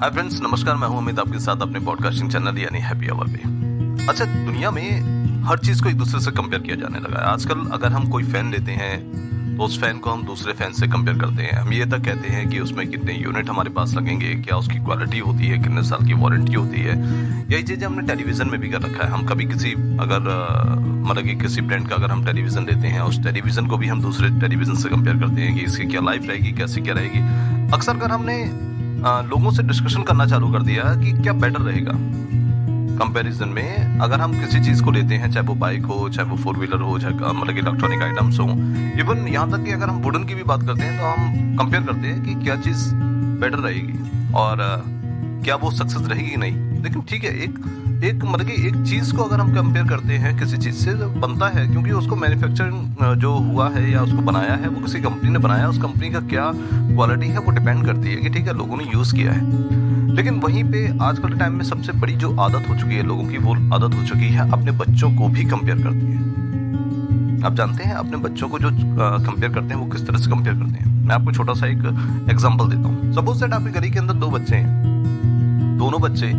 Hi friends नमस्कार, मैं हूँ अमित आपके साथ अपने पॉडकास्टिंग चैनल यानी हैप्पी आवर पे। अच्छा दुनिया में हर चीज़ को एक दूसरे से कंपेयर किया जाने लगा है। आजकल अगर हम कोई फ़ैन लेते हैं तो उस फ़ैन को हम दूसरे फ़ैन से कंपेयर करते हैं। हम ये तक कहते हैं कि उसमें कितने यूनिट हमारे पास लगेंगे, क्या उसकी क्वालिटी होती है, कितने साल की वारंटी होती है। यही चीज़ें हमने टेलीविज़न में भी कर रखा है। हम कभी किसी, अगर मतलब कि किसी ब्रांड का अगर हम टेलीविज़न लेते हैं, उस टेलीविज़न को भी हम दूसरे टेलीविज़न से कंपेयर करते हैं कि इसकी क्या लाइफ रहेगी, कैसी क्या रहेगी। अक्सर अगर हमने लोगों से डिस्कशन करना चालू कर दिया कि क्या बेटर रहेगा। कंपैरिजन में अगर हम किसी चीज़ को लेते हैं, चाहे वो बाइक हो, चाहे वो फोर व्हीलर हो, चाहे मतलब इलेक्ट्रॉनिक आइटम्स हो इवन यहाँ तक कि अगर हम वुडन की भी बात करते हैं तो हम कंपेयर करते हैं कि क्या चीज़ बेटर रहेगी और क्या वो सक्सेस रहेगी नहीं। लेकिन ठीक है, एक एक मतलब कि एक चीज़ को अगर हम कंपेयर करते हैं, किसी चीज़ से बनता है, क्योंकि उसको मैन्युफैक्चरिंग जो हुआ है या उसको बनाया है, वो किसी कंपनी ने बनाया, उस कंपनी का क्या क्वालिटी है, वो डिपेंड करती है कि ठीक है, लोगों ने यूज़ किया है। लेकिन वहीं पे आजकल के टाइम में सबसे बड़ी जो आदत हो चुकी है लोगों की, वो आदत हो चुकी है अपने बच्चों को भी कंपेयर करती है। आप जानते हैं अपने बच्चों को जो कंपेयर करते हैं, वो किस तरह से कंपेयर करते हैं? मैं आपको छोटा सा एक एग्जांपल देता हूँ। सपोज़ दैट आपके गली के अंदर दो बच्चे हैं। दोनों बच्चे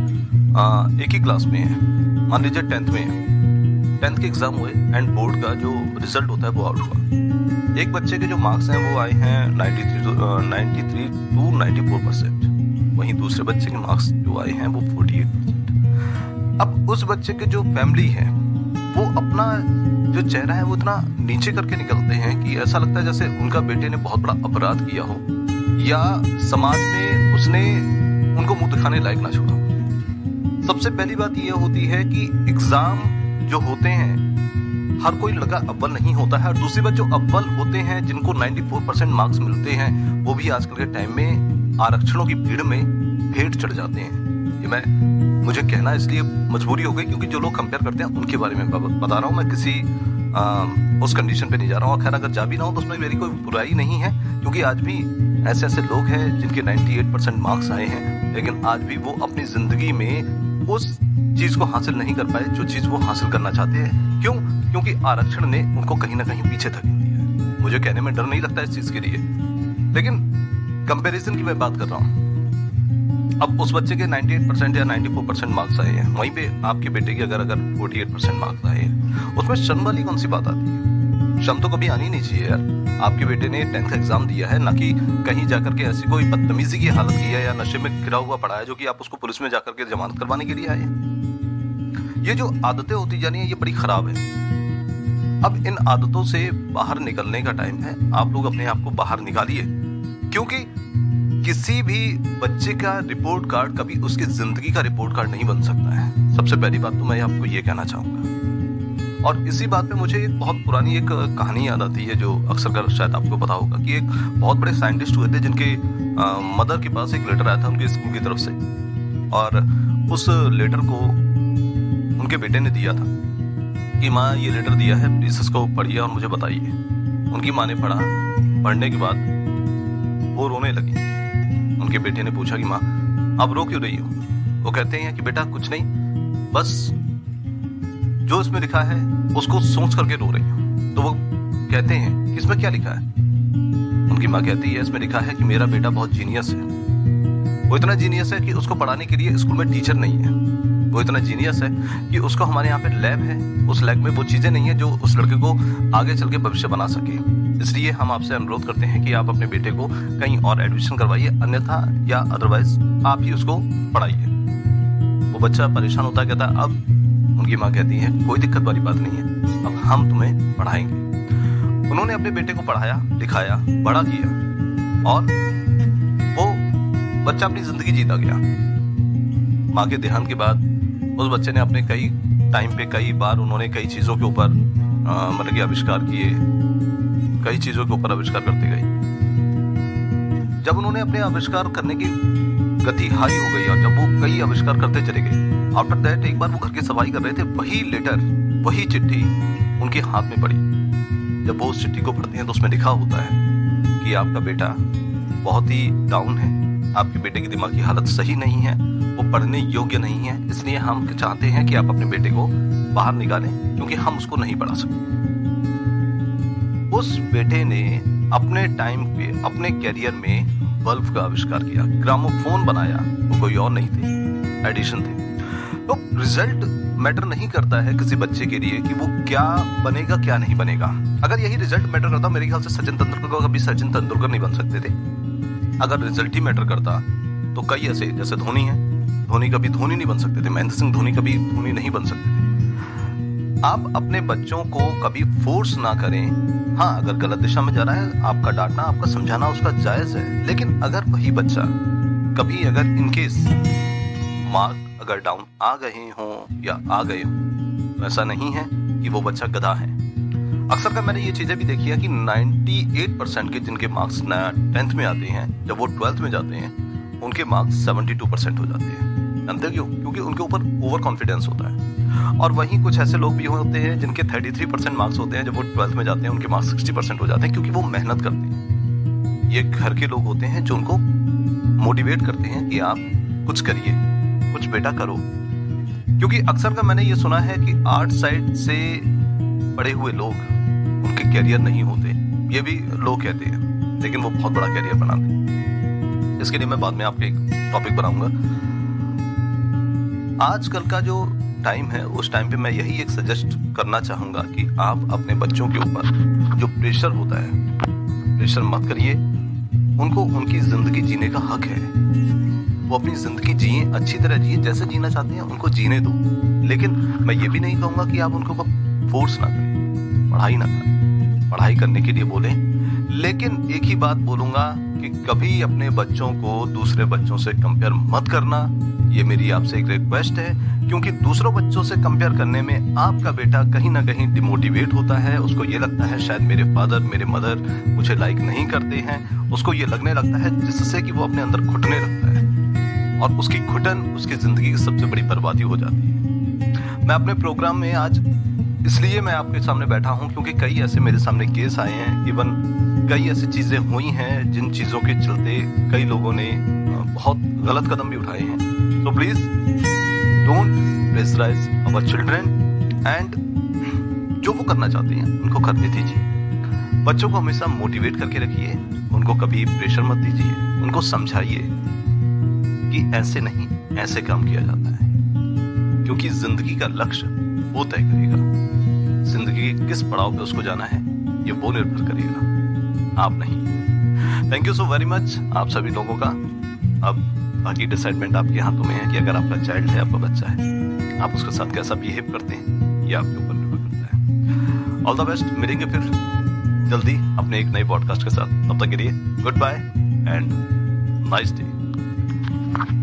एक ही क्लास में है। मान लीजिए टेंथ में है। टेंथ के एग्ज़ाम हुए एंड बोर्ड का जो रिज़ल्ट होता है वो आउट हुआ। एक बच्चे के जो मार्क्स हैं वो आए हैं 93 93 टू 94 परसेंट वहीं दूसरे बच्चे के मार्क्स जो आए हैं वो 48 परसेंट अब उस बच्चे के जो फैमिली है, वो अपना जो चेहरा है वो इतना नीचे करके निकलते हैं कि ऐसा लगता है जैसे उनका बेटे ने बहुत बड़ा अपराध किया हो। या समाज में उसने उनको मुँह दिखाने लायक ना छोड़ा सबसे पहली बात यह होती है कि एग्ज़ाम जो होते हैं हर कोई लड़का अव्वल नहीं होता है। और दूसरी बात जो अव्वल होते हैं जिनको 94 परसेंट मार्क्स मिलते हैं वो भी आजकल के टाइम में आरक्षणों की भीड़ में भेंट चढ़ जाते हैं। ये मैं मुझे कहना इसलिए मजबूरी हो गई क्योंकि जो लोग कंपेयर करते हैं उनके बारे में बता रहा हूँ। मैं किसी आ, उस कंडीशन पे नहीं जा रहा हूँ। खैर अगर जा भी ना हो तो उसमें मेरी कोई बुराई नहीं है क्योंकि आज भी ऐसे ऐसे लोग हैं जिनके 98 परसेंट मार्क्स आए हैं। लेकिन आज भी वो अपनी ज़िंदगी में उस चीज़ को हासिल नहीं कर पाए, जो चीज़ वो हासिल करना चाहते हैं। क्यों? क्योंकि आरक्षण ने उनको कहीं ना कहीं पीछे धकेल दिया है। मुझे कहने में डर नहीं लगता इस चीज़ के लिए। लेकिन कंपैरिजन की मैं बात कर रहा हूँ। अब उस बच्चे के 98 परसेंट या 94 परसेंट मार्क्स आए हैं। वहीं पे आपके बेटे के अगर अगर 48 परसेंट मार्क्स आए हैं। उसमें शर्म वाली कौन सी बात आती है? शर्म तो कभी आनी नहीं चाहिए यार। आपके बेटे ने टेंथ एग्ज़ाम दिया है, ना कि कहीं जाकर के ऐसी कोई बदतमीजी की हालत की है या नशे में गिरा हुआ पड़ा है जो कि आप उसको पुलिस में जाकर के जमानत करवाने के लिए आए ये जो आदतें होती जा रही है, ये बड़ी खराब है। अब इन आदतों से बाहर निकलने का टाइम है। आप लोग अपने आप को बाहर निकालिए। क्योंकि किसी भी बच्चे का रिपोर्ट कार्ड कभी उसकी ज़िंदगी का रिपोर्ट कार्ड नहीं बन सकता है। सबसे पहली बात तो मैं आपको ये कहना चाहूँगा। और इसी बात पे मुझे एक बहुत पुरानी एक कहानी याद आती है जो अक्सर कर, शायद आपको पता होगा कि एक बहुत बड़े साइंटिस्ट हुए थे जिनके मदर के पास एक लेटर आया था उनके स्कूल की तरफ़ से। और उस लेटर को उनके बेटे ने दिया था कि, माँ, ये लेटर दिया है, प्लीज़ इसको पढ़िए और मुझे बताइए। उनकी माँ ने पढ़ा। पढ़ने के बाद वो रोने लगी। उनके बेटे ने पूछा कि, माँ, आप रो क्यों रही हो? वो कहते हैं कि, बेटा, कुछ नहीं, बस जो इसमें लिखा है, उसको सोच करके रो रही हूँ। तो वो कहते हैं कि इसमें क्या लिखा है? उनकी माँ कहती है, इसमें लिखा है कि मेरा बेटा बहुत जीनियस है। वो इतना जीनियस है कि उसको पढ़ाने के लिए स्कूल में टीचर नहीं है। वो इतना जीनियस है कि उसको हमारे यहाँ पे लैब है। उस लैब में वो चीज़ें नहीं है जो उस लड़के को आगे चल के भविष्य बना सके। इसलिए हम आपसे अनुरोध करते हैं कि आप अपने बेटे को कहीं और एडमिशन करवाइए, अन्यथा या अदरवाइज़ आप ही उसको पढ़ाइए। वो बच्चा परेशान होता कहता अब उनकी माँ कहती है, कोई दिक्कत वाली बात नहीं है, अब हम तुम्हें पढ़ाएँगे। उन्होंने अपने बेटे को पढ़ाया, लिखाया, बड़ा किया, और वो बच्चा अपनी ज़िंदगी जीता गया। माँ के देहांत के बाद उस बच्चे ने अपने कई टाइम पे, कई बार उन्होंने कई चीज़ों के ऊपर मतलब कि आविष्कार किए, कई चीज़ों के ऊपर आविष्कार करते गए। जब उन्होंने अपने आविष्कार करने की गति हाई हो गई और जब वो कई आविष्कार करते चले गए आफ्टर दैट एक बार वो घर की सफ़ाई कर रहे थे, वही लेटर वही चिट्ठी उनके हाथ में पड़ी। जब वो उस चिट्ठी को पढ़ते हैं तो उसमें लिखा होता है कि आपका बेटा बहुत ही डाउन है। आपके बेटे की दिमाग हालत सही नहीं है, वो पढ़ने योग्य नहीं है, इसलिए हम चाहते हैं कि आप अपने बेटे को बाहर निकालें, क्योंकि हम उसको नहीं पढ़ा सकते। उस बेटे ने अपने टाइम पे, अपने कैरियर में बल्ब का आविष्कार किया, ग्रामोफोन बनाया, वो कोई और नहीं थे एडिशन थे। तो रिज़ल्ट मैटर नहीं करता है किसी बच्चे के लिए कि वो क्या बनेगा, क्या नहीं बनेगा। अगर यही रिज़ल्ट मैटर करता, मेरे ख्याल से सचिन तेंदुलकर को कभी सचिन तेंदुलकर नहीं बन सकते थे। अगर रिज़ल्ट ही मैटर करता तो कई ऐसे, जैसे धोनी है, धोनी कभी धोनी नहीं बन सकते थे, महेंद्र सिंह धोनी कभी धोनी नहीं बन सकते थे। आप अपने बच्चों को कभी फोर्स ना करें। हाँ अगर गलत दिशा में जा रहा है, आपका डांटना, आपका समझाना उसका जायज़ है। लेकिन अगर वही बच्चा कभी अगर इनकेस मार्क अगर डाउन आ गए हों या आ गए हों, ऐसा नहीं है कि वो बच्चा गधा है। अक्सर का मैंने ये चीज़ें भी देखी है कि 98 परसेंट के जिनके मार्क्स टेंथ में आते हैं, जब वो ट्वेल्थ में जाते हैं, उनके मार्क्स 72 परसेंट हो जाते हैं। जानते क्यों? क्योंकि उनके ऊपर ओवर कॉन्फिडेंस होता है। और वहीं कुछ ऐसे लोग भी होते हैं जिनके 33 परसेंट मार्क्स होते हैं, जब वो ट्वेल्थ में जाते हैं, उनके मार्क्स 60 परसेंट हो जाते हैं क्योंकि वो मेहनत करते हैं। ये घर के लोग होते हैं जो उनको मोटिवेट करते हैं कि आप कुछ करिए, कुछ बेटा करो। क्योंकि अक्सर का मैंने ये सुना है कि आर्ट साइड से पढ़े हुए लोग उनके कैरियर नहीं होते। ये भी लोग कहते हैं, लेकिन वो बहुत बड़ा कैरियर बनाते हैं। इसके लिए मैं बाद में आपके एक टॉपिक बनाऊँगा। आजकल का जो टाइम है, उस टाइम पे मैं यही एक सजेस्ट करना चाहूँगा कि आप अपने बच्चों के ऊपर जो प्रेशर होता है प्रेशर मत करिए। उनको उनकी ज़िंदगी जीने का हक है। वो अपनी ज़िंदगी जिए, अच्छी तरह जिए, जैसे जीना चाहते हैं, उनको जीने दो। लेकिन मैं ये भी नहीं कहूँगा कि आप उनको फोर्स ना करें, पढ़ाई ना करें। पढ़ाई करने के लिए बोलें लेकिन एक ही बात बोलूँगा कि कभी अपने बच्चों को दूसरे बच्चों से कंपेयर मत करना। ये मेरी आपसे एक रिक्वेस्ट है, क्योंकि दूसरों बच्चों से कंपेयर करने में आपका बेटा कहीं ना कहीं डिमोटिवेट होता है। उसको ये लगता है, शायद मेरे फादर मेरे मदर मुझे लाइक नहीं करते हैं। उसको ये लगने लगता है, जिससे कि वो अपने अंदर घुटने लगता है। और उसकी घुटन उसकी ज़िंदगी की सबसे बड़ी बर्बादी हो जाती है। मैं अपने प्रोग्राम में आज इसलिए मैं आपके सामने बैठा हूँ, क्योंकि कई ऐसे मेरे सामने केस आए हैं इवन कई ऐसी चीज़ें हुई हैं जिन चीज़ों के चलते कई लोगों ने बहुत गलत कदम भी उठाए हैं। तो please, don't pressurize our children and जो वो करना चाहते हैं, उनको करने दीजिए। बच्चों को हमेशा मोटिवेट करके रखिए, उनको कभी प्रेशर मत दीजिए, उनको समझाइए कि ऐसे नहीं, ऐसे काम किया जाता है। क्योंकि ज़िंदगी का लक्ष्य वो तय करेगा। ज़िंदगी के किस पड़ाव पे उसको जाना है, ये वो निर्भर करेगा। आप नहीं। Thank you so very much आप सभी लोगों का। अब बाकी डिसाइडमेंट आपके हाथों में है कि अगर आपका चाइल्ड है, आपका बच्चा है, आप उसके साथ कैसा बिहेव करते हैं, ये आपके ऊपर निर्भर करता है। ऑल द बेस्ट मिलेंगे फिर जल्दी अपने एक नए पॉडकास्ट के साथ। तब तक के लिए goodbye and nice day